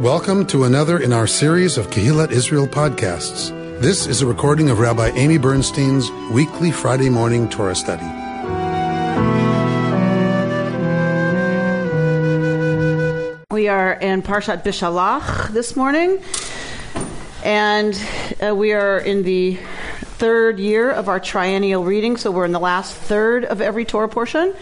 Welcome to another in our series of Kehillat Israel podcasts. This is a recording of Rabbi Amy Bernstein's weekly Friday morning Torah study. We are in Parshat Beshalach this morning, and uh, we are in the third year of our triennial reading, so we're in the last third of every Torah portion.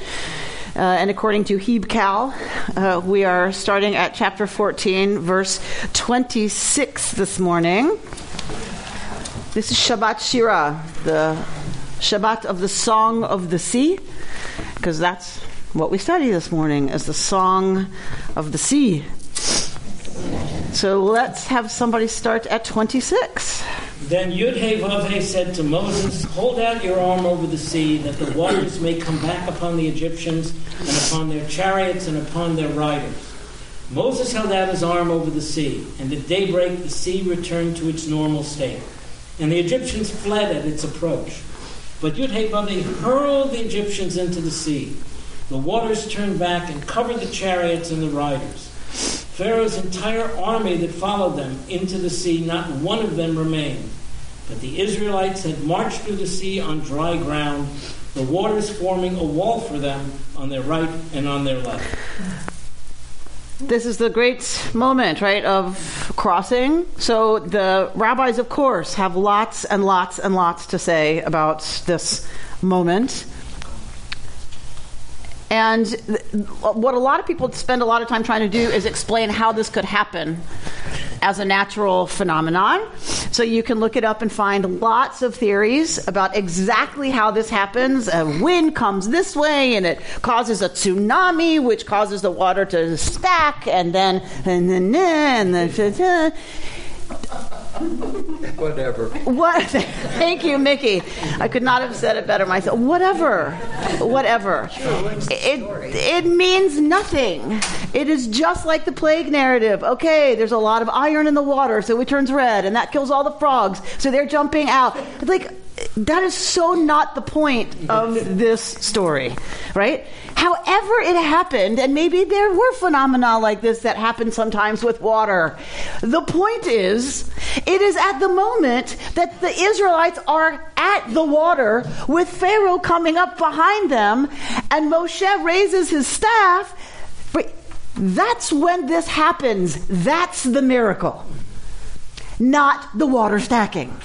Uh, and according to Hebcal, uh, we are starting at chapter 14, verse 26 this morning. This is Shabbat Shira, the Shabbat of the Song of the Sea, because that's what we study this morning is the Song of the Sea. So let's have somebody start at 26. Then Yud-Heh said to Moses, Hold out your arm over the sea, that the waters may come back upon the Egyptians, and upon their chariots, and upon their riders. Moses held out his arm over the sea, and at daybreak the sea returned to its normal state, and the Egyptians fled at its approach. But Yud-Heh hurled the Egyptians into the sea. The waters turned back and covered the chariots and the riders. Pharaoh's entire army that followed them into the sea, not one of them remained. But the Israelites had marched through the sea on dry ground, the waters forming a wall for them on their right and on their left. This is the great moment, right, of crossing. So the rabbis, of course, have lots and lots and lots to say about this moment. And th- what a lot of people spend a lot of time trying to do is explain how this could happen as a natural phenomenon. So you can look it up and find lots of theories about exactly how this happens. A wind comes this way and it causes a tsunami, which causes the water to stack, and then and then and then. Whatever. What? Thank you, Mickey. I could not have said it better myself. Whatever. Whatever. It, it means nothing. It is just like the plague narrative. Okay, there's a lot of iron in the water, so it turns red, and that kills all the frogs, so they're jumping out. It's Like, that is so not the point of this story, right? However, it happened, and maybe there were phenomena like this that happen sometimes with water. The point is, it is at the moment that the Israelites are at the water with Pharaoh coming up behind them, and Moshe raises his staff. That's when this happens. That's the miracle, not the water stacking,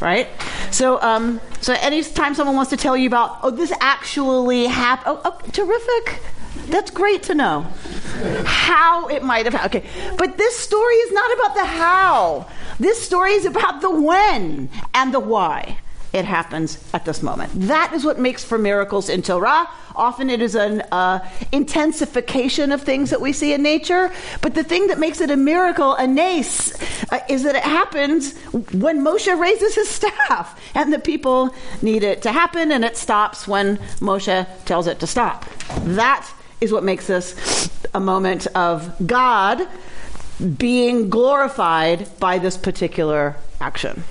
right? So, um, so anytime someone wants to tell you about, oh, this actually happened, oh, oh, terrific. That's great to know how it might have happened. Okay, but this story is not about the how. This story is about the when and the why it happens at this moment. That is what makes for miracles in Torah. Often it is an uh, intensification of things that we see in nature, but the thing that makes it a miracle, a nes, uh, is that it happens when Moshe raises his staff, and the people need it to happen, and it stops when Moshe tells it to stop. That is what makes this a moment of God being glorified by this particular action.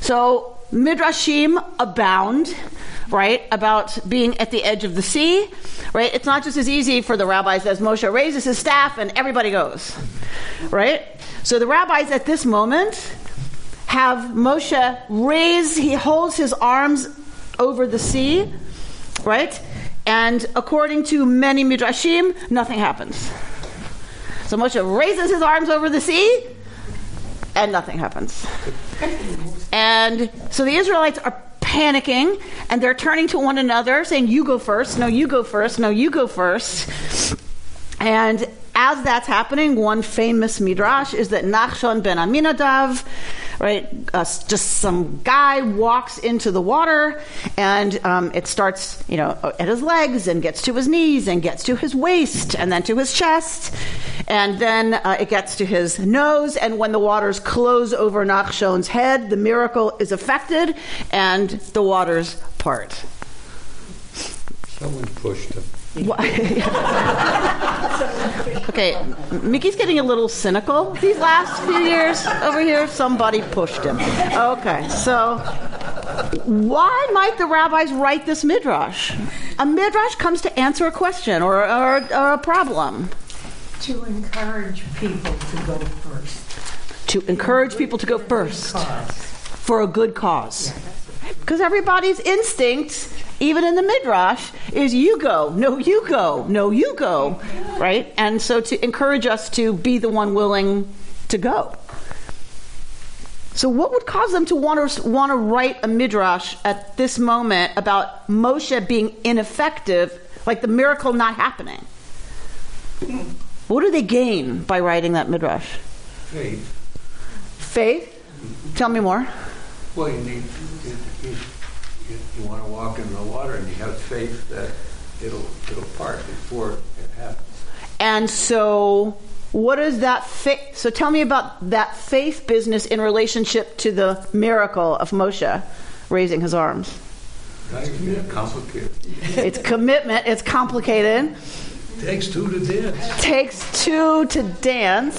So midrashim abound, right, about being at the edge of the sea, right? It's not just as easy for the rabbis as Moshe raises his staff and everybody goes, right? So the rabbis at this moment have Moshe raise, he holds his arms over the sea, right? And according to many midrashim, nothing happens. So Moshe raises his arms over the sea, and nothing happens. And so the Israelites are panicking and they're turning to one another saying, You go first, no, you go first, no, you go first. And as that's happening, one famous midrash is that Nachshon ben Aminadav, right, uh, just some guy walks into the water and um, it starts, you know, at his legs and gets to his knees and gets to his waist and then to his chest and then uh, it gets to his nose. And when the waters close over Nachshon's head, the miracle is effected and the waters part. Someone pushed him. okay, Mickey's getting a little cynical these last few years over here. Somebody pushed him. Okay, so why might the rabbis write this midrash? A midrash comes to answer a question or, or, or a problem. To encourage people to go first. To encourage people to go first for a good cause. Because everybody's instinct, even in the midrash, is you go, no, you go, no, you go, right? And so to encourage us to be the one willing to go. So, what would cause them to want to want to write a midrash at this moment about Moshe being ineffective, like the miracle not happening? What do they gain by writing that midrash? Faith. Faith. Tell me more. Well, you need, you, you, you, you want to walk in the water and you have faith that it'll, it'll part before it happens. And so, what is that faith? So, tell me about that faith business in relationship to the miracle of Moshe raising his arms. Now you get complicated. It's commitment, it's complicated. Takes two to dance. Takes two to dance.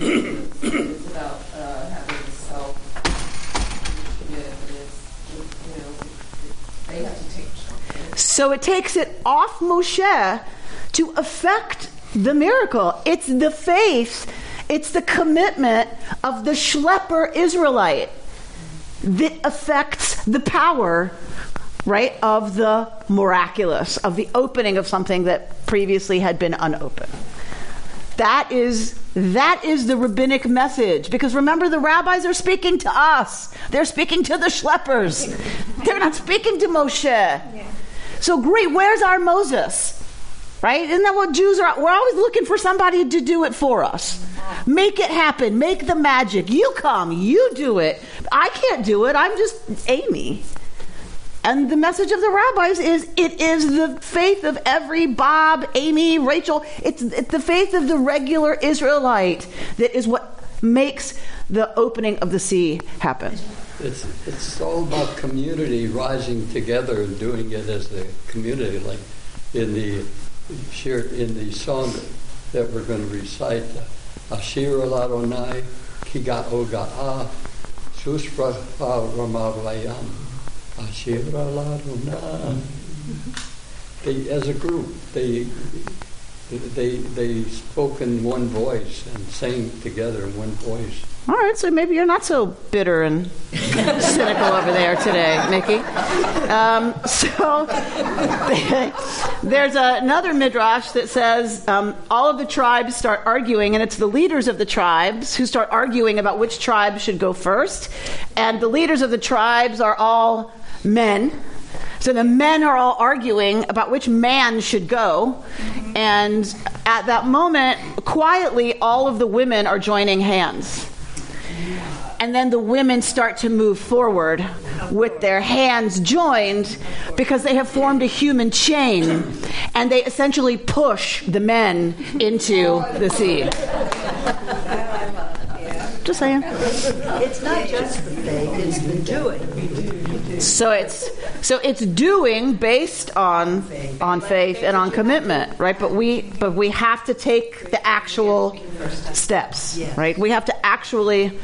It's about uh, having self initiative. It's, you know, they have to take something. So, it takes it off Moshe to affect the miracle. It's the faith, it's the commitment of the schlepper Israelite that affects the power right of the miraculous of the opening of something that previously had been unopened. That is that is the rabbinic message. Because remember the rabbis are speaking to us. They're speaking to the schleppers. They're not speaking to moshe so great where's our moses? Right? Isn't that what jews are we're always looking for somebody to do it for us. Make it happen make the magic. You come you do it. I can't do it i'm just amy. And the message of the rabbis is it is the faith of every Bob, Amy, Rachel. It's, it's the faith of the regular Israelite that is what makes the opening of the sea happen. It's, it's all about community rising together and doing it as a community, like in the shir, in the song that we're going to recite, Ashir al Adonai, Kiga Oga'a, Suspra Ramavayam, Ashir. They, as a group, they, they, they spoke in one voice and sang together in one voice. All right, so maybe you're not so bitter and cynical over there today, Mickey. Um, so there's another midrash that says um, all of the tribes start arguing, and it's the leaders of the tribes who start arguing about which tribe should go first. And the leaders of the tribes are all men. So the men are all arguing about which man should go. And at that moment, quietly, all of the women are joining hands. And then the women start to move forward with their hands joined because they have formed a human chain and they essentially push the men into the sea. Just saying. It's not just the faith, it's the doing. So it's so it's doing based on on faith and on commitment, right? But we but we have to take the actual steps, right? We have to actually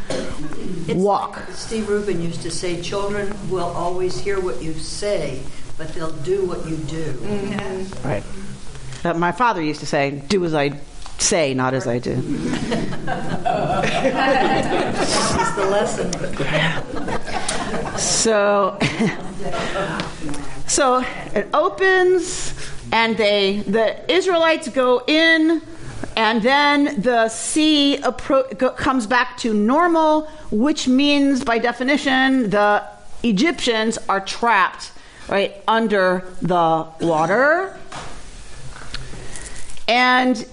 It's walk. like Steve Rubin used to say, children will always hear what you say, but they'll do what you do. Right. Uh, my father used to say, "Do as I say, not as I do." That's the lesson. So, so it opens, and they the Israelites go in, and then the sea appro- comes back to normal, which means, by definition, the Egyptians are trapped right under the water, and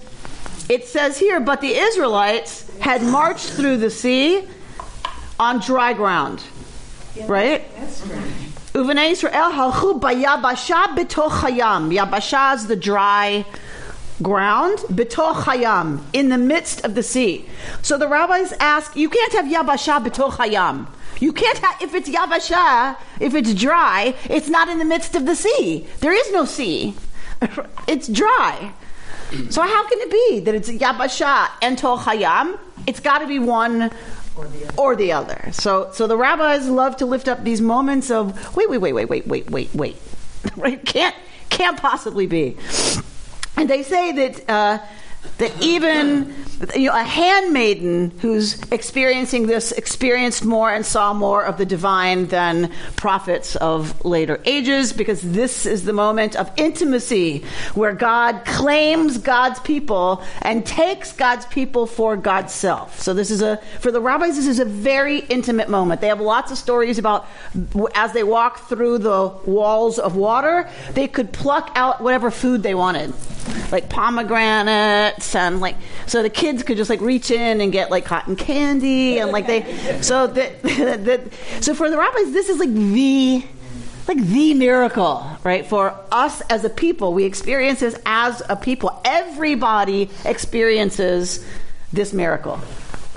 it says here, but the Israelites had marched through the sea on dry ground. Right? Uvnei Israel halchu bayabasha betoch hayam. Yabasha is the dry ground. Betoch hayam, in the midst of the sea. So the rabbis ask, you can't have yabasha betoch hayam. You can't have, if it's yabasha, if it's dry, it's not in the midst of the sea. There is no sea. It's dry. So how can it be that it's yabasha and tol hayam? It's got to be one or the other. So, so the rabbis love to lift up these moments of wait, wait, wait, wait, wait, wait, wait, wait. right? Can't can't possibly be. And they say that uh, That even you know, a handmaiden who's experiencing this experienced more and saw more of the divine than prophets of later ages, because this is the moment of intimacy where God claims God's people and takes God's people for God's self. So this is a for the rabbis, this is a very intimate moment. They have lots of stories about as they walk through the walls of water, they could pluck out whatever food they wanted, like and like so the kids kids could just like reach in and get like cotton candy and like they so that, that so for the rabbis this is like the like the miracle, right? For us as a people, we experience this as a people. Everybody experiences this miracle.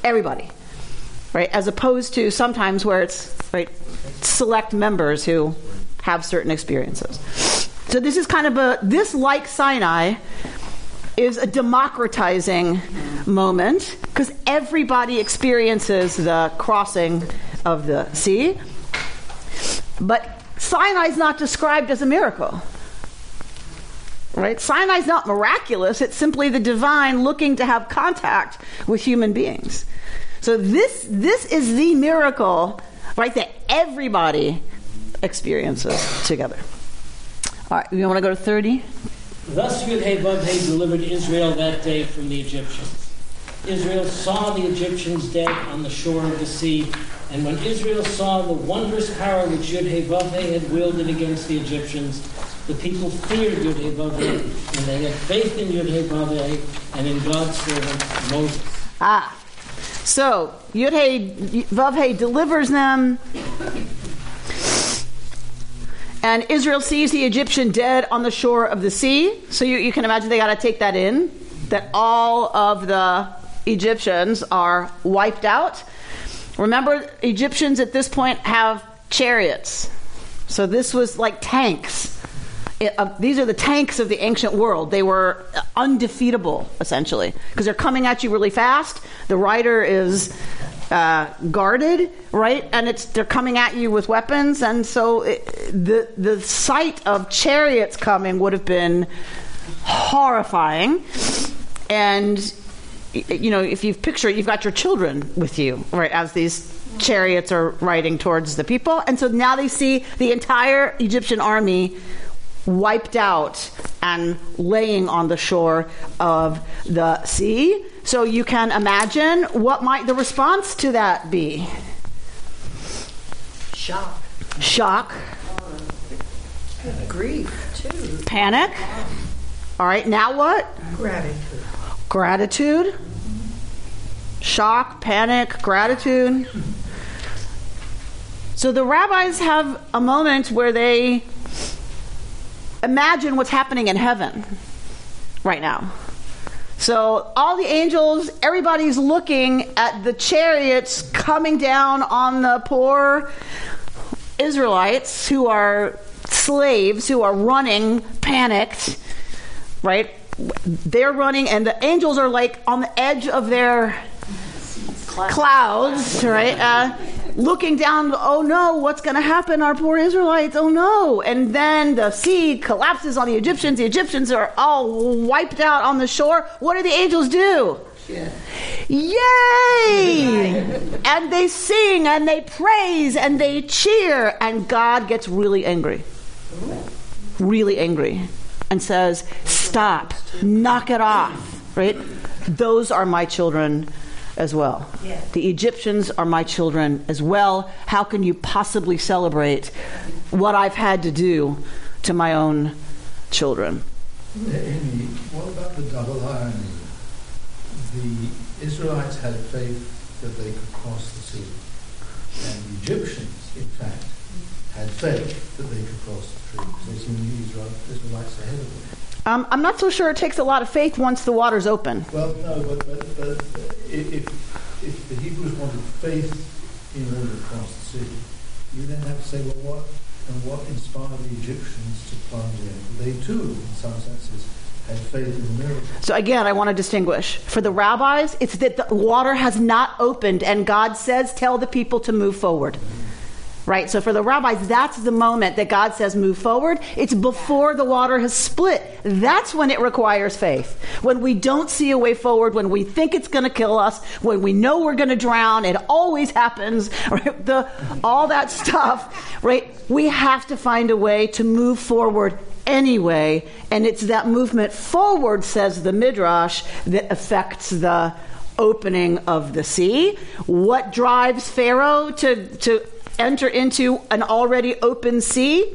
Everybody. Right? As opposed to sometimes where it's right select members who have certain experiences. So this is kind of a this like Sinai is a democratizing moment because everybody experiences the crossing of the sea. But Sinai is not described as a miracle. Right? Sinai is not miraculous, it's simply the divine looking to have contact with human beings. So this this is the miracle, right, that everybody experiences together. All right, you want to go to 30? Thus Yud-Heh-Vav-Heh delivered Israel that day from the Egyptians. Israel saw the Egyptians dead on the shore of the sea, and when Israel saw the wondrous power which Yud-Heh-Vav-Heh had wielded against the Egyptians, the people feared Yud-Heh-Vav-Heh, and they had faith in Yud-Heh-Vav-Heh and in God's servant Moses. Ah, so Yud-Heh-Vav-Heh delivers them and Israel sees the Egyptian dead on the shore of the sea. So you, you can imagine they got to take that in, that all of the Egyptians are wiped out. Remember, Egyptians at this point have chariots. So this was like tanks. It, uh, these are the tanks of the ancient world. They were undefeatable, essentially, because they're coming at you really fast. The rider is uh, guarded, right? And it's they're coming at you with weapons, and so it, the the sight of chariots coming would have been horrifying. And you know, if you picture it, you've got your children with you, right, as these chariots are riding towards the people, and so now they see the entire Egyptian army wiped out and laying on the shore of the sea. So you can imagine what might the response to that be? Shock. Shock. Grief, too. Panic. All right, now what? Gratitude. Gratitude. Shock, panic, gratitude. So the rabbis have a moment where they imagine what's happening in heaven right now. So, all the angels, everybody's looking at the chariots coming down on the poor Israelites who are slaves, who are running, panicked, right? They're running, and the angels are like on the edge of their clouds, right? Uh, looking down, oh no, what's going to happen? Our poor Israelites, oh no. And then the sea collapses on the Egyptians. The Egyptians are all wiped out on the shore. What do the angels do? Yeah. Yay! and they sing and they praise and they cheer, and God gets really angry. Really angry. And says, Stop, knock it off, right? Those are my children as well. Yeah. The Egyptians are my children as well. How can you possibly celebrate what I've had to do to my own children? Amy, what about the double irony? The Israelites had faith that they could cross the sea, and the Egyptians, in fact, had faith that they could cross the sea because they seen the Israelites ahead of them. Um, I'm not so sure it takes a lot of faith once the water's open. Well, no, but, but, but if, if the Hebrews wanted faith in order to cross the sea, you then have to say, well, what and what inspired the Egyptians to plunge in? They too, in some senses, had faith in the miracle. So again, I want to distinguish. For the rabbis, it's that the water has not opened, and God says, "Tell the people to move forward." Right? So for the rabbis, that's the moment that God says move forward. It's before the water has split. That's when it requires faith. When we don't see a way forward, when we think it's going to kill us, when we know we're going to drown, it always happens, right? The, all that stuff, right? We have to find a way to move forward anyway. And it's that movement forward, says the Midrash, that affects the opening of the sea. What drives Pharaoh to, to enter into an already open sea?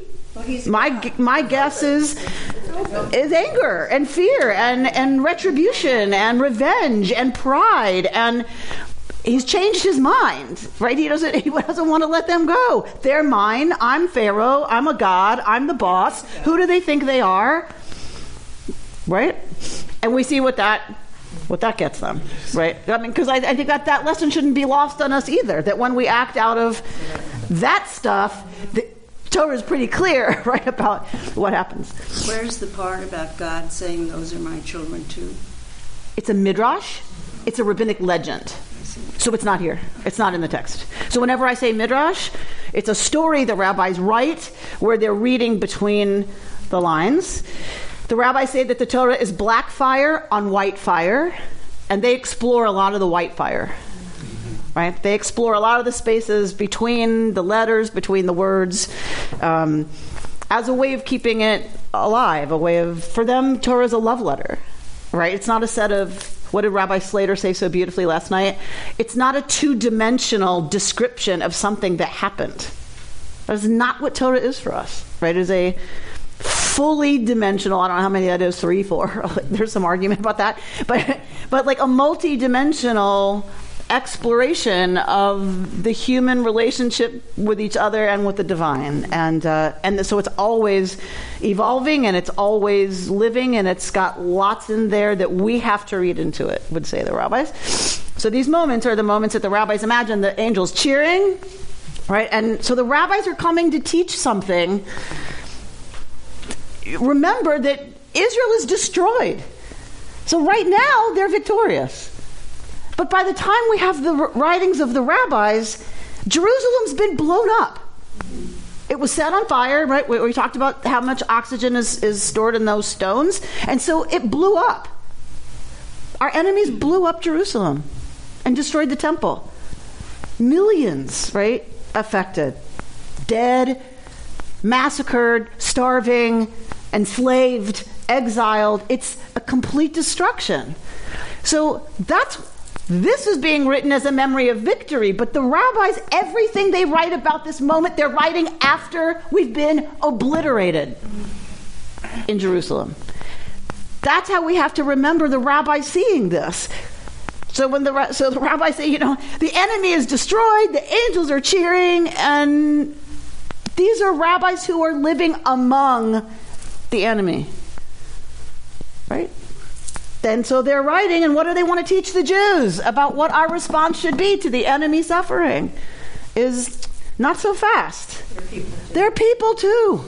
My my guess is is anger and fear and and retribution and revenge and pride and he's changed his mind right? He doesn't he doesn't want to let them go. They're mine. I'm pharaoh. I'm a god. I'm the boss. Who do they think they are? Right? And we see what that what that gets them right? I mean because I, I think that that lesson shouldn't be lost on us either that when we act out of that stuff the torah is pretty clear right about what happens. Where's the part about God saying, Those are my children too? it's a midrash. It's a rabbinic legend. So it's not here. It's not in the text. So whenever i say midrash it's a story the rabbis write where they're reading between the lines. The rabbis say that the torah is black fire on white fire and they explore a lot of the white fire right? They explore a lot of the spaces between the letters between the words um, as a way of keeping it alive a way of for them torah is a love letter right? It's not a set of what did rabbi slater say so beautifully last night? It's not a two-dimensional description of something that happened. That is not what torah is for us right? It is a fully dimensional i don't know how many that is three four there's some argument about that but but like a multi-dimensional exploration of the human relationship with each other and with the divine and uh, and so it's always evolving and it's always living and it's got lots in there that we have to read into it would say the rabbis so these moments are the moments that the rabbis imagine the angels cheering right and so the rabbis are coming to teach something remember that Israel is destroyed. So right now they're victorious. But by the time we have the writings of the rabbis, Jerusalem's been blown up. It was set on fire, right? We, we talked about how much oxygen is, is stored in those stones. And so it blew up. Our enemies blew up Jerusalem and destroyed the temple. Millions, right? Affected. Dead, massacred, starving, enslaved, exiled. It's a complete destruction. So that's this is being written as a memory of victory, but the rabbis, everything they write about this moment, they're writing after we've been obliterated in Jerusalem. That's how we have to remember the rabbis seeing this. So when the so the rabbis say, you know, the enemy is destroyed, the angels are cheering, and these are rabbis who are living among the enemy. Right? Then so they're writing, and what do they want to teach the Jews about what our response should be to the enemy suffering? Is not so fast. They're people too.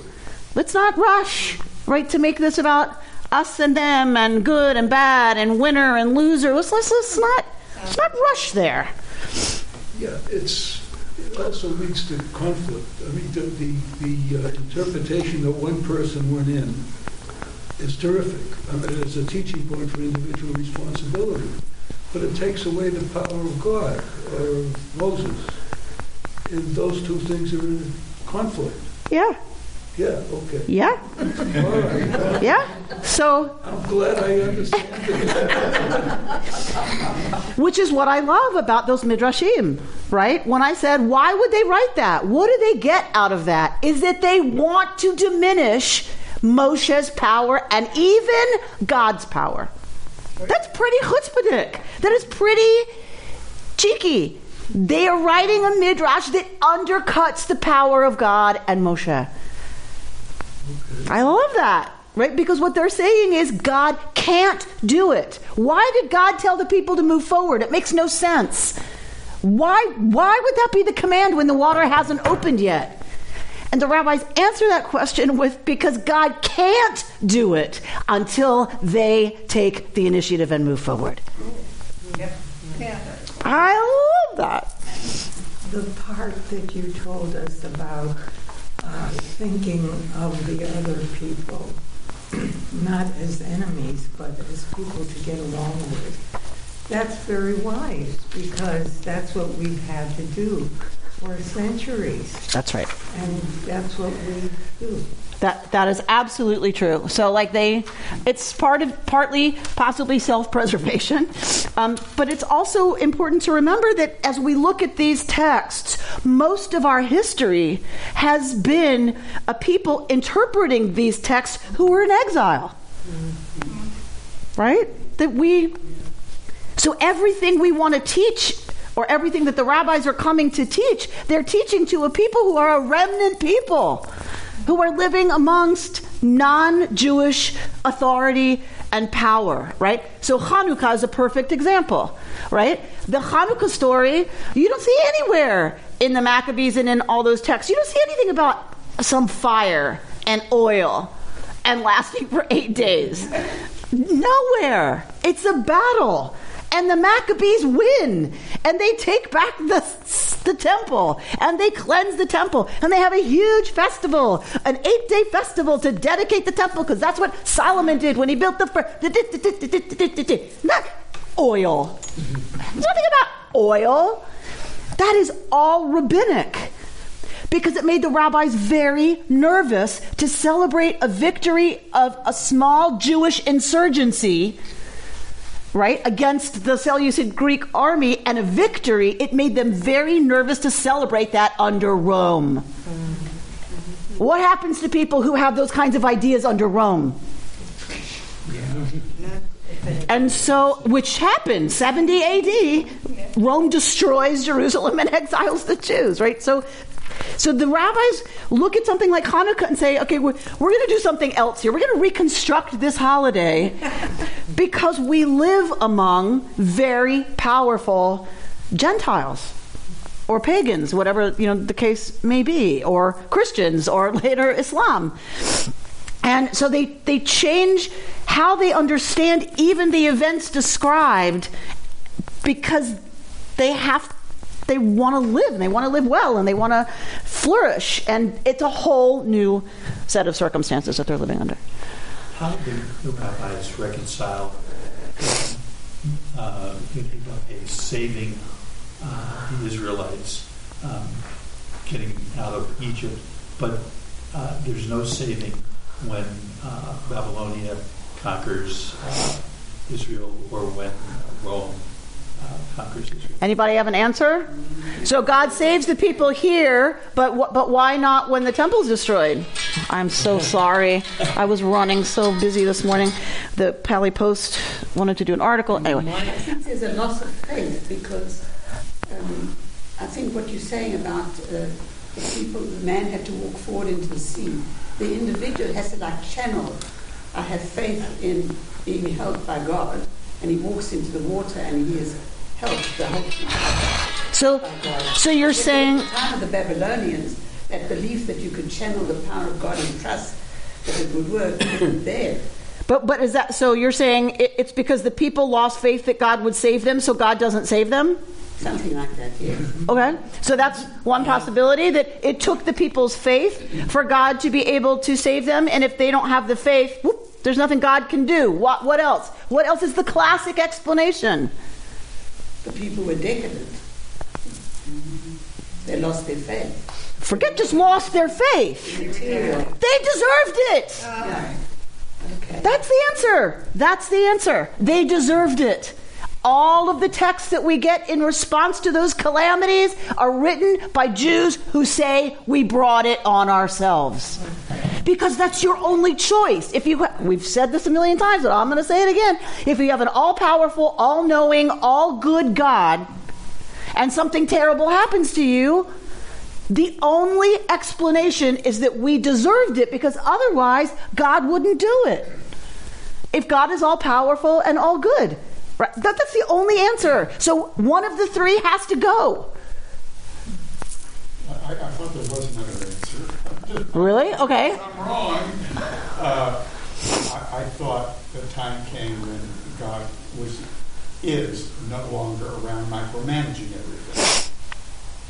Let's not rush, right, to make this about us and them and good and bad and winner and loser. Let's, let's, let's not let's not rush there. Yeah, it's it also leads to conflict. I mean, the the, the uh, interpretation that one person went in is terrific. I mean, it's a teaching point for individual responsibility, but it takes away the power of God or of Moses, and those two things are in conflict. Yeah. Yeah. Okay. Yeah. Right. Yeah. So I'm glad I understand. Which is what I love about those midrashim, right? When I said, why would they write that? What do they get out of that? Is that they want to diminish Moshe's power and even God's power. That's pretty chutzpahdik. That is pretty cheeky. They are writing a midrash that undercuts the power of God and Moshe. I love that. Right? Because what they're saying is God can't do it. Why did God tell the people to move forward? It makes no sense. Why why would that be the command when the water hasn't opened yet? And the rabbis answer that question with because God can't do it until they take the initiative and move forward. I love that. the part that you told us about uh, thinking of the other people not as enemies, but as people to get along with, that's very wise because that's what we've had to do for centuries, That's right. and that's what we do. That that is absolutely true. So like they, it's part of partly possibly self-preservation, um, but it's also important to remember that as we look at these texts, most of our history has been a people interpreting these texts who were in exile, right? That we, so everything we want to teach. Or everything that the rabbis are coming to teach, they're teaching to a people who are a remnant people who are living amongst non Jewish authority and power, right? So Hanukkah is a perfect example, right? The Hanukkah story, you don't see anywhere in the Maccabees and in all those texts. You don't see anything about some fire and oil and lasting for eight days. Nowhere. It's a battle. And the Maccabees win. And they take back the, the temple. And they cleanse the temple. And they have a huge festival, an eight day festival to dedicate the temple, because that's what Solomon did when he built the first. Not oil. Nothing about oil. That is all rabbinic because it made the rabbis very nervous to celebrate a victory of a small Jewish insurgency, right, against the Seleucid Greek army and a victory. It made them very nervous to celebrate that under Rome. What happens to people who have those kinds of ideas under Rome? And so, which happened 70 AD, Rome destroys Jerusalem and exiles the Jews, right? So, so the rabbis look at something like Hanukkah and say, okay, we're, we're going to do something else here. We're going to reconstruct this holiday because we live among very powerful Gentiles or pagans, whatever you know the case may be, or Christians, or later Islam. And so they, they change how they understand even the events described because they have they want to live and they want to live well and they want to flourish and it's a whole new set of circumstances that they're living under. How do the rabbis reconcile uh, a saving uh, the Israelites um, getting out of Egypt, but uh, there's no saving when uh, Babylonia conquers uh, Israel or when Rome conquers Israel. Anybody have an answer? So God saves the people here, but wh- but why not when the temple's destroyed? I'm so sorry. I was running so busy this morning. The Pali Post wanted to do an article. Anyway, I think there's a loss of faith because um, I think what you're saying about uh, the people, the man had to walk forward into the sea. The individual has to like channel. I have faith in being helped by God, and he walks into the water and he is helped. So so you're saying the time of the Babylonians, that belief that you could channel the power of God and trust that it would work isn't there. But but is that so? You're saying it, it's because the people lost faith that God would save them, so God doesn't save them? Something like that, yes. Okay, so that's one possibility that it took the people's faith for God to be able to save them, and if they don't have the faith, whoop, there's nothing God can do. What what else? What else is the classic explanation? The people were decadent. They lost their faith. Forget just lost their faith. They deserved it. Yeah. Okay. That's the answer. That's the answer. They deserved it. All of the texts that we get in response to those calamities are written by Jews who say we brought it on ourselves. Because that's your only choice. If you we've said this a million times, but I'm going to say it again. If you have an all-powerful, all-knowing, all-good God and something terrible happens to you, the only explanation is that we deserved it because otherwise God wouldn't do it. If God is all powerful and all good, right? That, that's the only answer. So one of the three has to go. I, I thought there was another answer. Really? Okay. I'm wrong. Uh, I, I thought the time came when God was is no longer around micromanaging everything.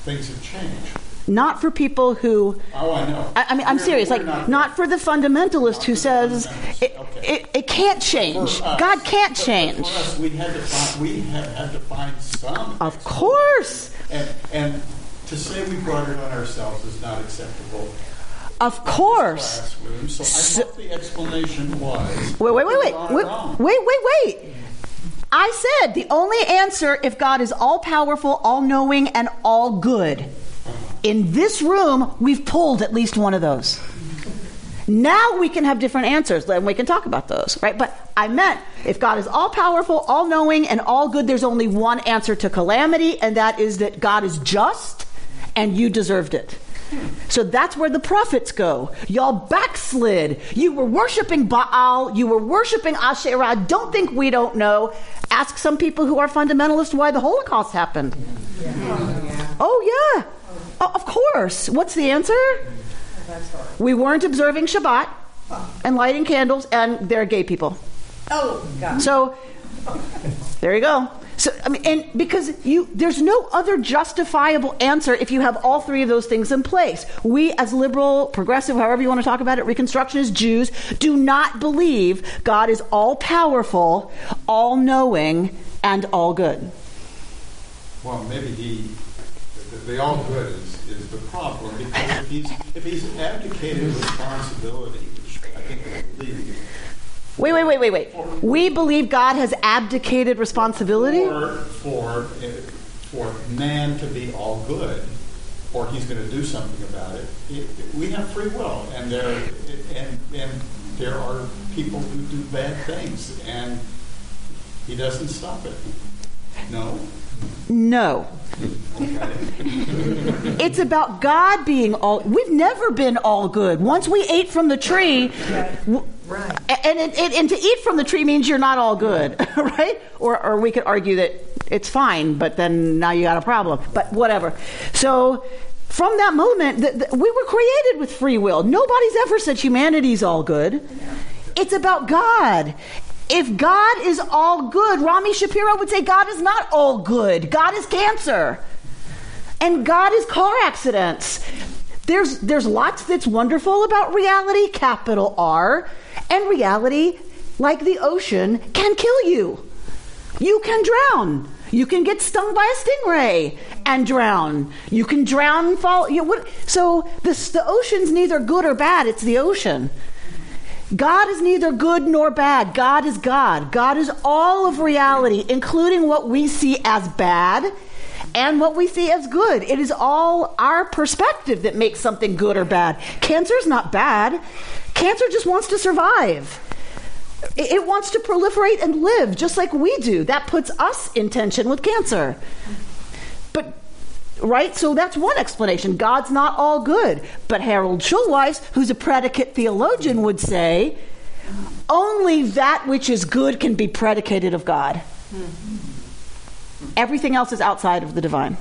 things have changed. Not for people who. Oh, I know. I, I mean, I'm We're- serious. we're Like, not- not for the fundamentalist who says it, okay. it, it can't change. Us, God can't change. Us, we had to find, we have had to find some. Of course. And, and to say we brought it on ourselves is not acceptable. Of course. Classroom. So I thought the explanation was. Wait, wait, wait, wait, wait, wait, wait, wait. I said the only answer if God is all powerful, all knowing, and all good. In this room, we've pulled at least one of those. Now we can have different answers, and we can talk about those, right? But I meant if God is all powerful, all knowing, and all good, there's only one answer to calamity, and that is that God is just and you deserved it. So that's where the prophets go. Y'all backslid. You were worshiping Baal. You were worshiping Asherah. Don't think we don't know. Ask some people who are fundamentalists why the Holocaust happened. Oh, yeah. Oh, of course. What's the answer? We weren't observing Shabbat and lighting candles, and they're gay people. Oh, God. So there you go. So I mean, and because you, there's no other justifiable answer if you have all three of those things in place. We, as liberal, progressive, however you want to talk about it, Reconstructionist Jews, do not believe God is all powerful, all knowing, and all good. Well, maybe he, the, the all good is, is the problem because if he's, if he's abdicated responsibility, which I think they believe, Wait, wait, wait, wait, wait. We believe God has abdicated responsibility. for, for, for man to be all good, or he's going to do something about it, it, we have free will, and there, and, and there are people who do bad things, and he doesn't stop it. No? No. It's about God being all. We've never been all good. Once we ate from the tree, w- Right. and, and, to eat from the tree means you're not all good, right? Or, or we could argue that it's fine, but then now you got a problem. But whatever. So from that moment, th- th- we were created with free will. Nobody's ever said humanity's all good. It's about God. If God is all good, Rami Shapiro would say God is not all good. God is cancer. And God is car accidents. There's, there's lots that's wonderful about reality, capital R, and reality, like the ocean, can kill you. You can drown. You can get stung by a stingray and drown. You can drown and fall. You know, what, so this, the ocean's neither good or bad, it's the ocean. God is neither good nor bad. God is God. God is all of reality, including what we see as bad and what we see as good. It is all our perspective that makes something good or bad. Cancer is not bad. Cancer just wants to survive. It wants to proliferate and live just like we do. That puts us in tension with cancer. But right? So that's one explanation. God's not all good. But Harold Schulweis, who's a predicate theologian, would say only that which is good can be predicated of God. Everything else is outside of the divine.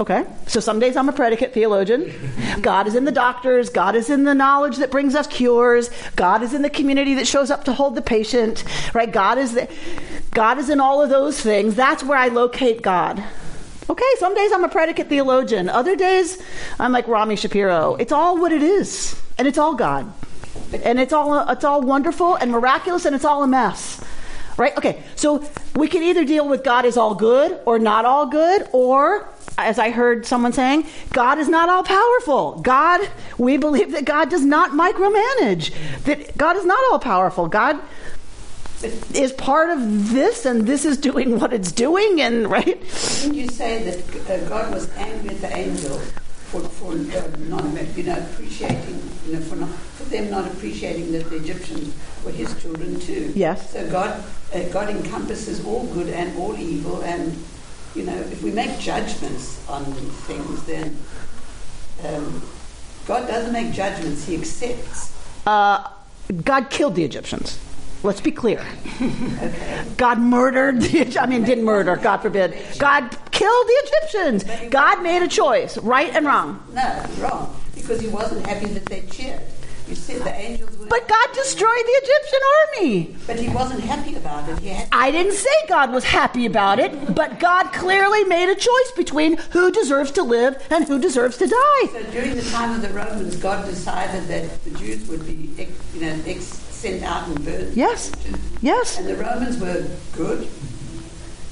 Okay, so some days I'm a predicate theologian. God is in the doctors. God is in the knowledge that brings us cures. God is in the community that shows up to hold the patient. Right? God is the, God is in all of those things. That's where I locate God. Okay, some days I'm a predicate theologian. Other days I'm like Rami Shapiro. It's all what it is, and it's all God, and it's all it's all wonderful and miraculous, and it's all a mess. Right? Okay, so we can either deal with God is all good or not all good, or as I heard someone saying, God is not all powerful. God, we believe that God does not micromanage, that God is not all powerful. God is part of this, and this is doing what it's doing, and right? Didn't you say that uh, God was angry at the angel for, for uh, not you know, appreciating, you know, for, not, for them not appreciating that the Egyptians were his children too? Yes. So God, uh, God encompasses all good and all evil, and you know, if we make judgments on things, then um, God doesn't make judgments; He accepts. Uh, God killed the Egyptians. Let's be clear. God murdered the I mean, didn't murder, God forbid. God killed the Egyptians. God made a choice, right and wrong. No, wrong, because He wasn't happy that they cheered. You said the angels were But God destroyed the Egyptian army. But he wasn't happy about it. He had I didn't say God was happy about it, but God clearly made a choice between who deserves to live and who deserves to die. So during the time of the Romans, God decided that the Jews would be, you know, ex- sent out and burned. Yes. Yes. And the Romans were good.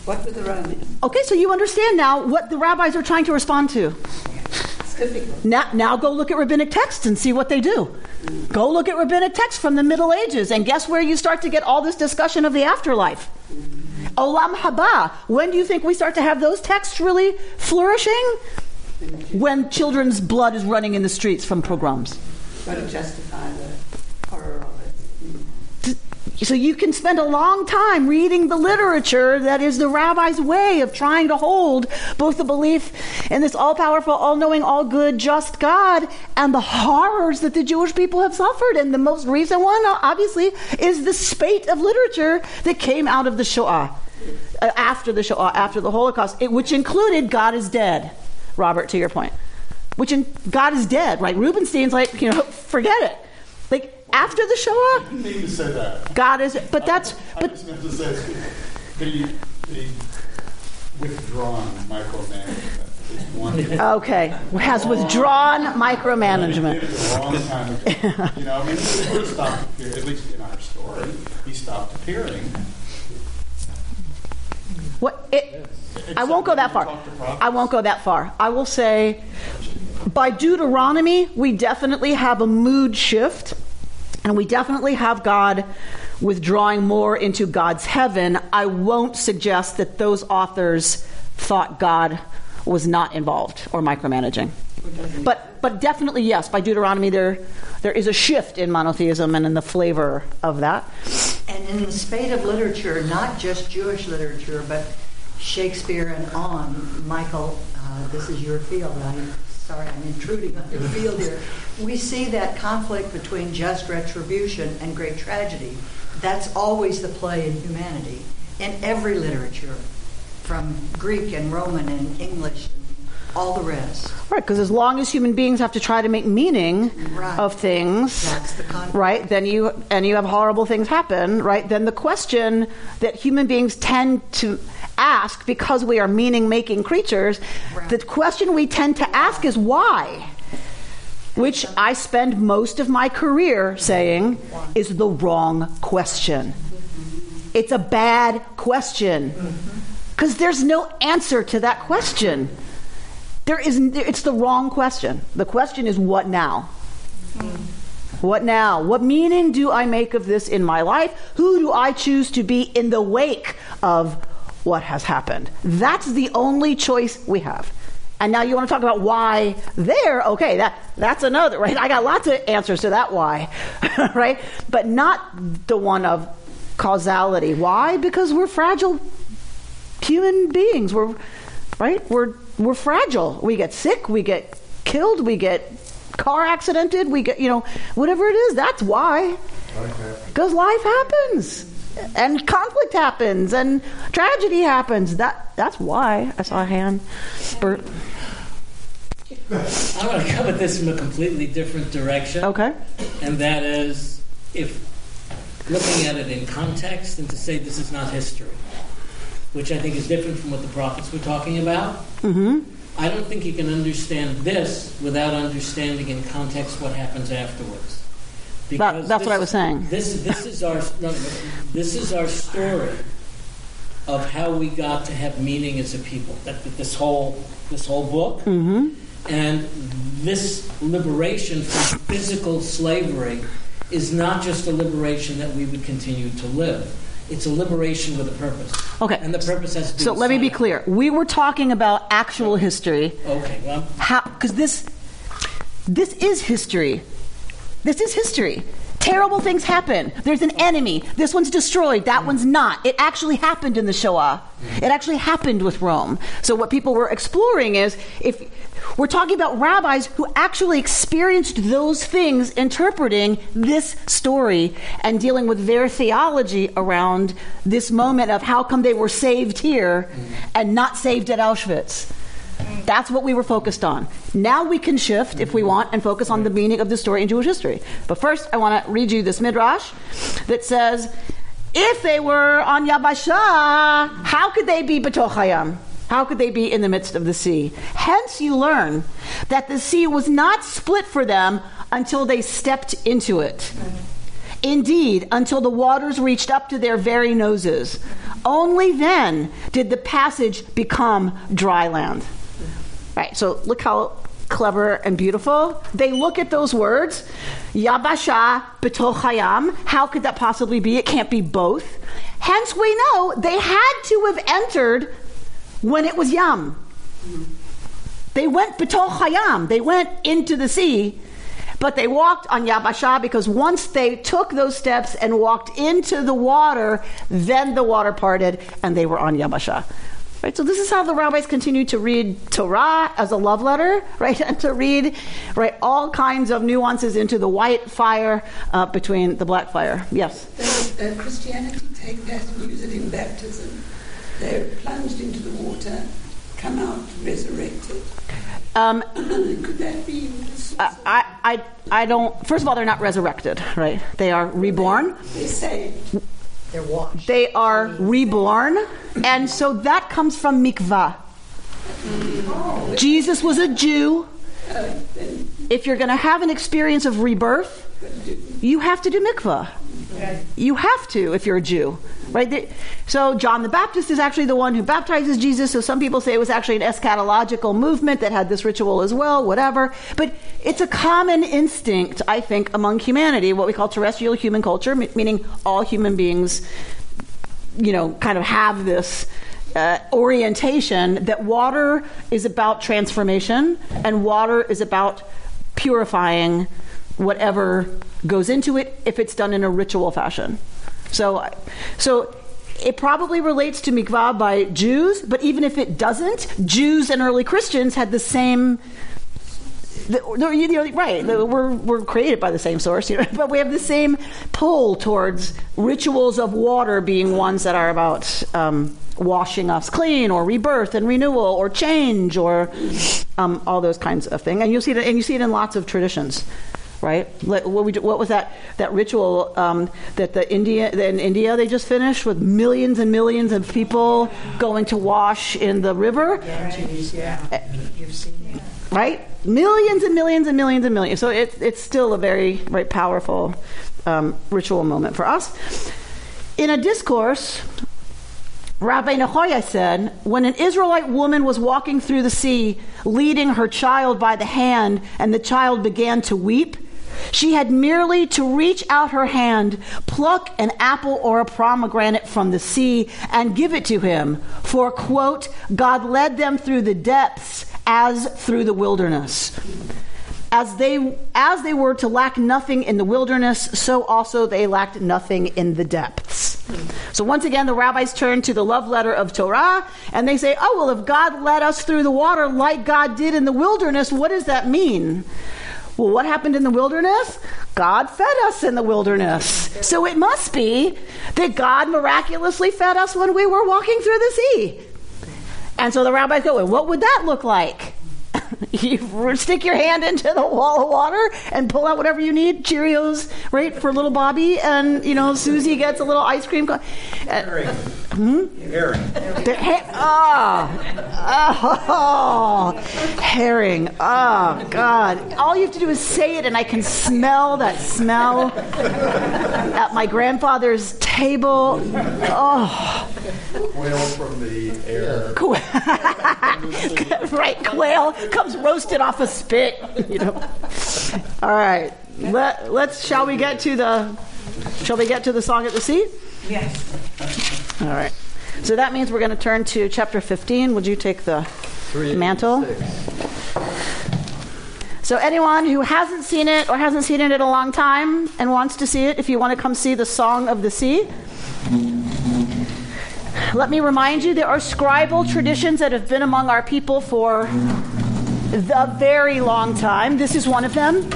What were the Romans? Okay, so you understand now what the rabbis are trying to respond to. It's difficult. Now, now go look at rabbinic texts and see what they do. Go look at rabbinic texts from the Middle Ages, and guess where you start to get all this discussion of the afterlife? Olam haba. When do you think we start to have those texts really flourishing? When children's blood is running in the streets from pogroms. Got to justify the horror of it. So you can spend a long time reading the literature that is the rabbi's way of trying to hold both the belief in this all powerful, all knowing, all good, just God and the horrors that the Jewish people have suffered. And the most recent one, obviously, is the spate of literature that came out of the Shoah, uh, after the Shoah, after the Holocaust, which included God is dead. Robert, to your point. Which in, God is dead, right? Rubenstein's like, you know, forget it. After the Shoah, didn't mean to say that. God is, but that's, I but just meant to say the, the withdrawn micromanagement is one. okay, has withdrawn micromanagement. a long time ago. You know, I mean, he stopped appearing, at least in our story, he stopped appearing. What it, I won't go that far. I won't go that far. I will say, by Deuteronomy, we definitely have a mood shift, and we definitely have God withdrawing more into God's heaven. I won't suggest that those authors thought God was not involved or micromanaging. But but definitely yes, by Deuteronomy there there is a shift in monotheism and in the flavor of that. And in the spate of literature, not just Jewish literature, but Shakespeare and on, Michael, uh, this is your field. I'm sorry, I'm intruding on your field here. We see that conflict between just retribution and great tragedy. That's always the play in humanity, in every literature, from Greek and Roman and English, and all the rest. Right, because as long as human beings have to try to make meaning Right. of things, the right, then you and you have horrible things happen, right? Then the question that human beings tend to ask because we are meaning-making creatures, Right. the question we tend to ask is why? Which I spend most of my career saying is the wrong question. It's a bad question. Mm-hmm. Because there's no answer to that question. There is, it's the wrong question. The question is, what now? What now? What meaning do I make of this in my life? Who do I choose to be in the wake of what has happened? That's the only choice we have. And now you want to talk about why there? Okay, that that's another, right? I got lots of answers to that why, right? But not the one of causality. Why? Because we're fragile human beings. We're right. We're we're fragile. We get sick. We get killed. We get car accidented. We get you know whatever it is. That's why. Because life happens, and conflict happens, and tragedy happens. That that's why. I saw a hand. Bert. I want to come at this from a completely different direction. Okay. And that is, if looking at it in context and to say this is not history, which I think is different from what the prophets were talking about. Mm-hmm. I don't think you can understand this without understanding in context what happens afterwards. That, that's this- what I was saying. This this is our no, this is our story of how we got to have meaning as a people. That, that this whole this whole book Mm-hmm. and this liberation from physical slavery is not just a liberation that we would continue to live. It's a liberation with a purpose. Okay. And the purpose has to do So with let me be science. clear. We were talking about actual history. Okay, well, How? Because this, this is history. This is history. Terrible things happen. There's an enemy. This one's destroyed. That one's not. It actually happened in the Shoah. It actually happened with Rome. So what people were exploring is if we're talking about rabbis who actually experienced those things, interpreting this story and dealing with their theology around this moment of how come they were saved here and not saved at Auschwitz. That's what we were focused on. Now we can shift, if we want, and focus on the meaning of the story in Jewish history. But first, I want to read you this midrash that says, if they were on Yabasha, how could they be B'toch Hayam? How could they be in the midst of the sea? Hence, you learn that the sea was not split for them until they stepped into it. Indeed, until the waters reached up to their very noses. Only then did the passage become dry land. Right, so look how clever and beautiful. They look at those words, Yabasha b'toch hayam. How could that possibly be? It can't be both. Hence, we know they had to have entered when it was Yam. They went b'toch hayam. They went into the sea, but they walked on Yabasha because once they took those steps and walked into the water, then the water parted and they were on Yabasha. Right, so this is how the rabbis continue to read Torah as a love letter, right, and to read, right, all kinds of nuances into the white fire uh, between the black fire. Yes. Does uh, Christianity take that use it in baptism? Plunged into the water, come out resurrected. Um, Could that be? I, I, I don't. First of all, they're not resurrected, right? They are reborn. They say They're washed. They are reborn, and so that comes from mikvah. Jesus was a Jew. If you're going to have an experience of rebirth, you have to do mikvah. You have to if you're a Jew, right? So John the Baptist is actually the one who baptizes Jesus. So some people say it was actually an eschatological movement that had this ritual as well, whatever. But it's a common instinct, I think, among humanity, what we call terrestrial human culture, meaning all human beings, you know, kind of have this. Uh, orientation that water is about transformation and water is about purifying whatever goes into it if it's done in a ritual fashion. So, so it probably relates to mikvah by Jews, but even if it doesn't, Jews and early Christians had the same. The, you know, right, the- we're, we're created by the same source, you know, but we have the same pull towards rituals of water being ones that are about um, washing us clean, or rebirth and renewal, or change, or um, all those kinds of things. And you see and you see it in lots of traditions right? Like, What, we, what was that that ritual um, that the India that in India they just finished with millions and millions of people going to wash in the river, yeah. You've seen right? Millions and millions and millions and millions. So it, it's still a very very powerful um, ritual moment for us. In a discourse. Rabbi Nehorai said, when an Israelite woman was walking through the sea, leading her child by the hand, and the child began to weep, she had merely to reach out her hand, pluck an apple or a pomegranate from the sea, and give it to him. For, quote, God led them through the depths as through the wilderness. As they, as they were to lack nothing in the wilderness, so also they lacked nothing in the depths. So once again, the rabbis turn to the love letter of Torah and they say, oh, well, if God led us through the water like God did in the wilderness, what does that mean? Well, what happened in the wilderness? God fed us in the wilderness. So it must be that God miraculously fed us when we were walking through the sea. And so the rabbis go, well, what would that look like? you stick your hand into the wall of water and pull out whatever you need Cheerios, right, for little Bobby, and you know Susie gets a little ice cream. Co- uh, hmm? The ha- oh, oh, herring. Oh God! All you have to do is say it, and I can smell that smell at my grandfather's table. Oh. Quail from the air. right, quail comes roasted off a spit. You know. All right. Let, let's. Shall we get to the? Shall we get to the song at the sea? Yes. All right. So that means we're going to turn to chapter 15. Would you take the mantle? So anyone who hasn't seen it or hasn't seen it in a long time and wants to see it, if you want to come see the Song of the Sea, let me remind you there are scribal traditions that have been among our people for a very long time. This is one of them.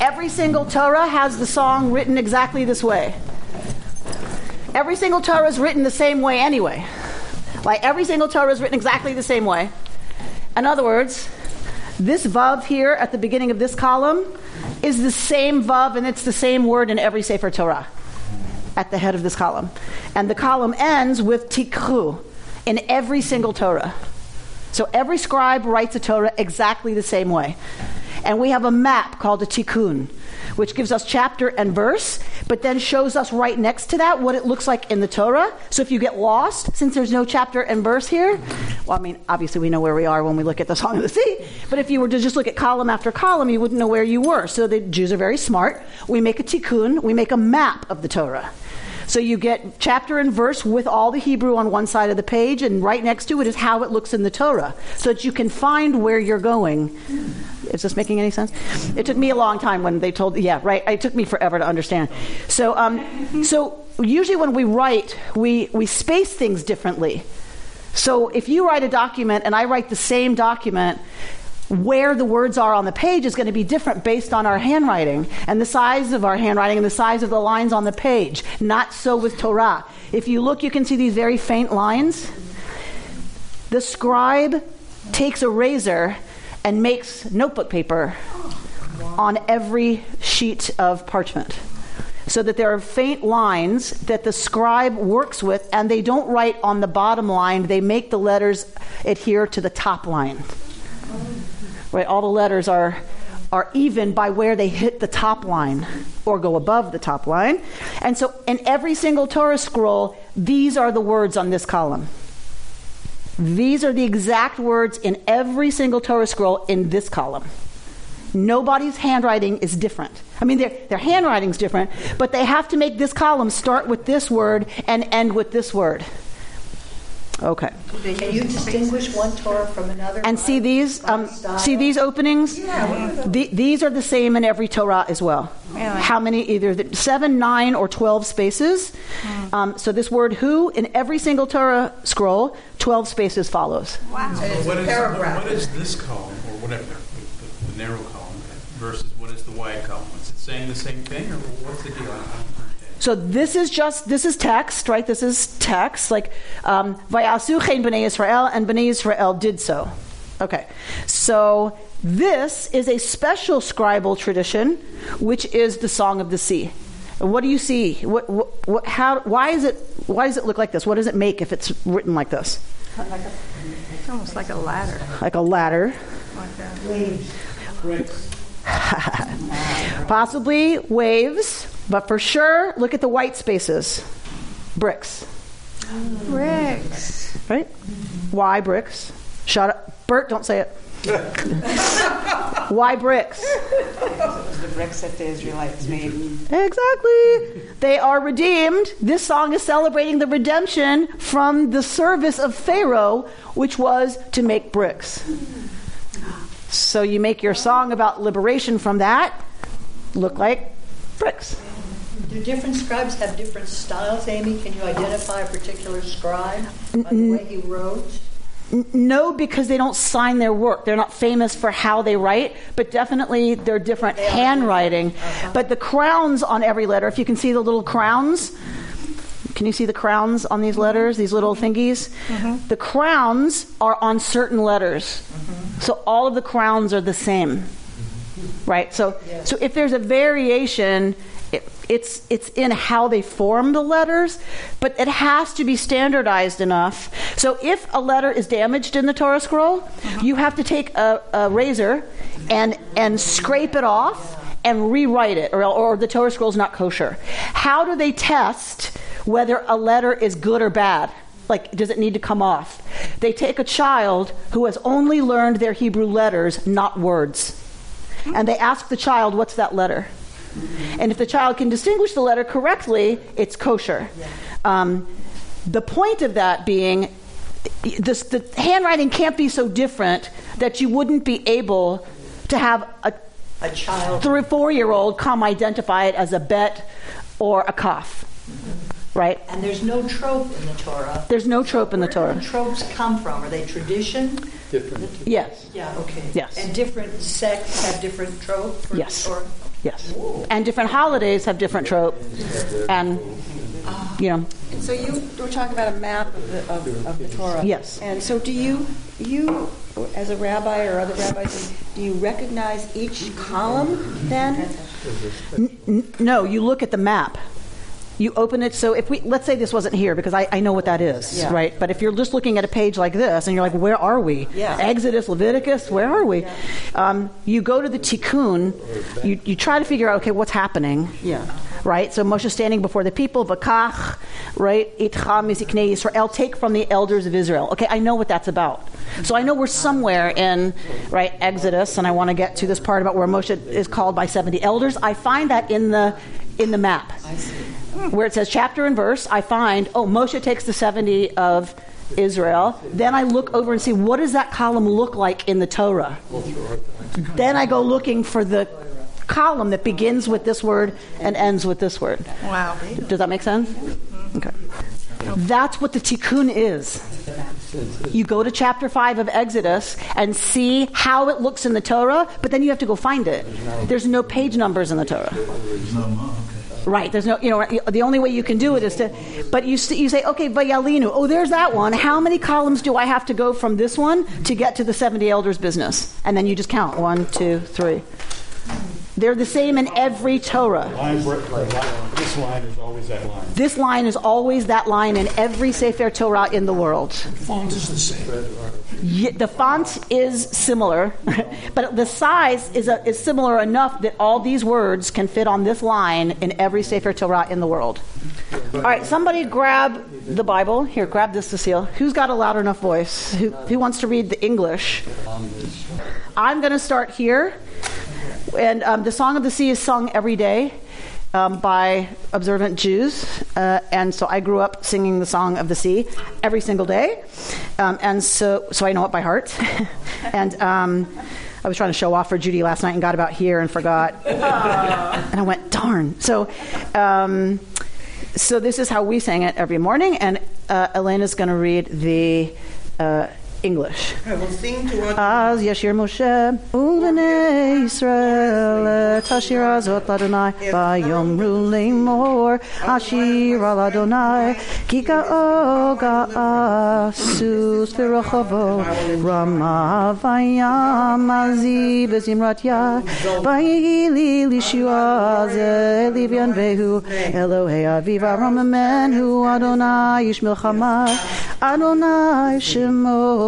Every single Torah has the song written exactly this way. Every single Torah is written the same way anyway. Like every single Torah is written exactly the same way. In other words, this vav here at the beginning of this column is the same vav and it's the same word in every Sefer Torah at the head of this column. And the column ends with tikhu in every single Torah. So every scribe writes a Torah exactly the same way. And we have a map called a tikkun, which gives us chapter and verse, but then shows us right next to that what it looks like in the Torah. So if you get lost, since there's no chapter and verse here, well, I mean, obviously we know where we are when we look at the Song of the Sea, but if you were to just look at column after column, you wouldn't know where you were. So the Jews are very smart. We make a tikkun, we make a map of the Torah. So you get chapter and verse with all the Hebrew on one side of the page, and right next to it is how it looks in the Torah, so that you can find where you're going. Is this making any sense? It took me a long time when they told. Yeah, right. It took me forever to understand. So, um, so usually when we write, we we space things differently. So if you write a document and I write the same document, where the words are on the page is going to be different based on our handwriting and the size of our handwriting and the size of the lines on the page. Not so with Torah. If you look, you can see these very faint lines. The scribe takes a razor and makes notebook paper on every sheet of parchment. So that there are faint lines that the scribe works with, and they don't write on the bottom line, they make the letters adhere to the top line. Right? All the letters are are even by where they hit the top line or go above the top line. And so in every single Torah scroll, these are the words on this column. These are the exact words in every single Torah scroll in this column. Nobody's handwriting is different. I mean, their, their handwriting's different, but they have to make this column start with this word and end with this word. Okay. Can you distinguish one Torah from another? And see these, um, see these openings. Yeah. The, these are the same in every Torah as well. Really? How many? Either the seven, nine, or twelve spaces. Um, so this word "who" in every single Torah scroll, twelve spaces follows. Wow. What is, what is this column, or whatever, the, the, the narrow column, versus what is the wide column? Is it saying the same thing, or what's the deal? I don't understand. So this is just this is text, right? This is text, like um, "Vayasu chen bnei Israel," and bnei Israel did so. Okay, so this is a special scribal tradition, which is the Song of the Sea. What do you see? What, what, what, how, why is it? Why does it look like this? What does it make if it's written like this? It's almost like a ladder. Like a ladder. Like that. Bricks. Possibly waves, but for sure, look at the white spaces. Bricks, Bricks. right? Why bricks? Shut up. Bert, don't say it. Why bricks? the bricks that the Israelites made. Exactly. They are redeemed. This song is celebrating the redemption from the service of Pharaoh, which was to make bricks. So you make your song about liberation from that look like bricks. Do different scribes have different styles, Amy? Can you identify a particular scribe by the way he wrote? No, because they don't sign their work. They're not famous for how they write, but definitely they're different handwriting. Uh-huh. But the crowns on every letter, if you can see the little crowns, can you see the crowns on these letters, these little mm-hmm. thingies? Mm-hmm. The crowns are on certain letters. Mm-hmm. So all of the crowns are the same. Right? So so if there's a variation, it's it's in how they form the letters, but it has to be standardized enough. So if a letter is damaged in the Torah scroll, uh-huh. you have to take a, a razor and and scrape it off and rewrite it, or, or the Torah scroll is not kosher. How do they test whether a letter is good or bad? Like, does it need to come off? They take a child who has only learned their Hebrew letters, not words, and they ask the child, What's that letter? And if the child can distinguish the letter correctly, it's kosher. Um, the point of that being, this, the handwriting can't be so different that you wouldn't be able to have a, A child. three, four year old come identify it as a bet or a kaf. Right? And there's no trope in the Torah. There's no trope in the Torah. Where Torah. do tropes come from? Are they tradition? Different. Yes. Yeah, okay. Yes. And different sects have different tropes? Yes. Torah? Yes. And different holidays have different trope. And you know, And so you were talking about a map of the, of, of the Torah. Yes. And so do you, you, as a rabbi or other rabbis, do you recognize each column then? N- no, you look at the map. You open it. So if we let's say this wasn't here because I, I know what that is, Yeah. right? But if you're just looking at a page like this and you're like, where are we? Yeah. Exodus, Leviticus, where are we? Um, you go to the Tikkun. You you try to figure out okay what's happening. Yeah. Right. So Moshe standing before the people, Vakach, right? Itcha Yisrael. Take from the elders of Israel. Okay, I know what that's about. So I know we're somewhere in right Exodus, and I want to get to this part about where Moshe is called by seventy elders. I find that in the in the map where it says chapter and verse, I find, oh, Moshe takes the 70 of Israel. Then I look over and see what does that column look like in the Torah. Then I go looking for the column that begins with this word and ends with this word. Wow. Does that make sense? Okay. That's what the tikkun is. You go to chapter 5 of Exodus and see how it looks in the Torah, but then you have to go find it. There's no page numbers in the Torah. Right. There's no, you know, the only way you can do it is to, but you, you say, okay, Vayalinu, oh, there's that one. How many columns do I have to go from this one to get to the 70 elders business? And then you just count one, two, three. They're the same in every Torah. Line, bre- line- this line is always that line. This line is always that line in every Sefer Torah in the world. The font is the same. Ye- the font is similar, but the size is, a, is similar enough that all these words can fit on this line in every Sefer Torah in the world. All right, somebody grab the Bible. Here, grab this, Cecile. Who's got a loud enough voice? Who, who wants to read the English? I'm going to start here. And um, the Song of the Sea is sung every day um, by observant Jews. Uh, and so I grew up singing the Song of the Sea every single day. Um, and so, so I know it by heart. and um, I was trying to show off for Judy last night and got about here and forgot. and I went, darn. So, um, so this is how we sang it every morning. And uh, Elena's going to read the uh, English. We'll Az Yashir Moshe Uvenei Israel Tashir Azot Adonai Bayom Ruling Mor Ashir Al Kika Oga Asus Virochovo Rama Vayam Azi Bezimrat Yad Vayili Livian Vehu Elohe Aviva Ramamen Hu Adonai Yishmil Chamar Adonai Shemo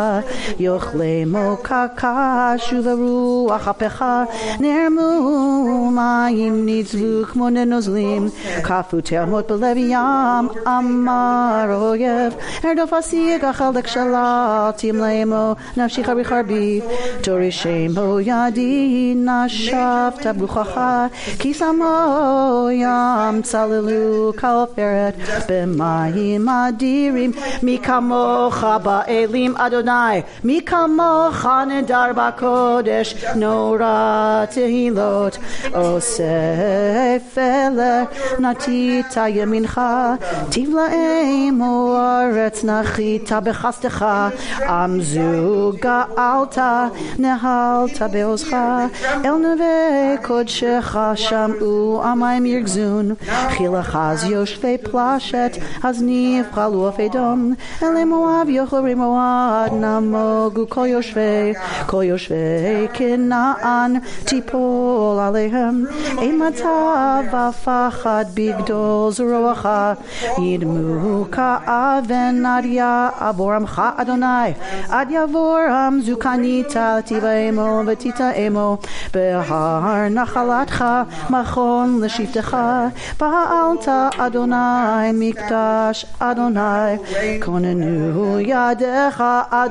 יאכלמו קקש וברוח אפך נרמו מים נצבו כמו ננוזלים כפו תהמות בלב ים אמר אויב ארדוף אשיג החלק שלל תמלאמו נפשי חרי חרבי תורי שמו ידי נשבת ברוחך כי שמו ים צללו כעופרת במים אדירים מי כמוך באלים אדוני Adonai. Mikamocha nedar bakodesh nora tehilot. Osef ele natita yemincha. Tivlaim oaretz nachita bechastecha. amzuga alta nehalta beoscha El neve kodshecha sham'u amayim yirgzun. Chilachaz yoshvei plashet. Az nivchalu of Edom. Ele namogu kol yoshvei, kol yoshvei kinaan tipol alehem. Ematav afachad bigdol zroacha, yidmu ka'aven adya aboramcha Adonai, ad yavoram zukanita tiva emo vetita emo, behar nachalatcha machon l'shivtecha, ba'alta Adonai mikdash Adonai, konenu yadecha Adonai,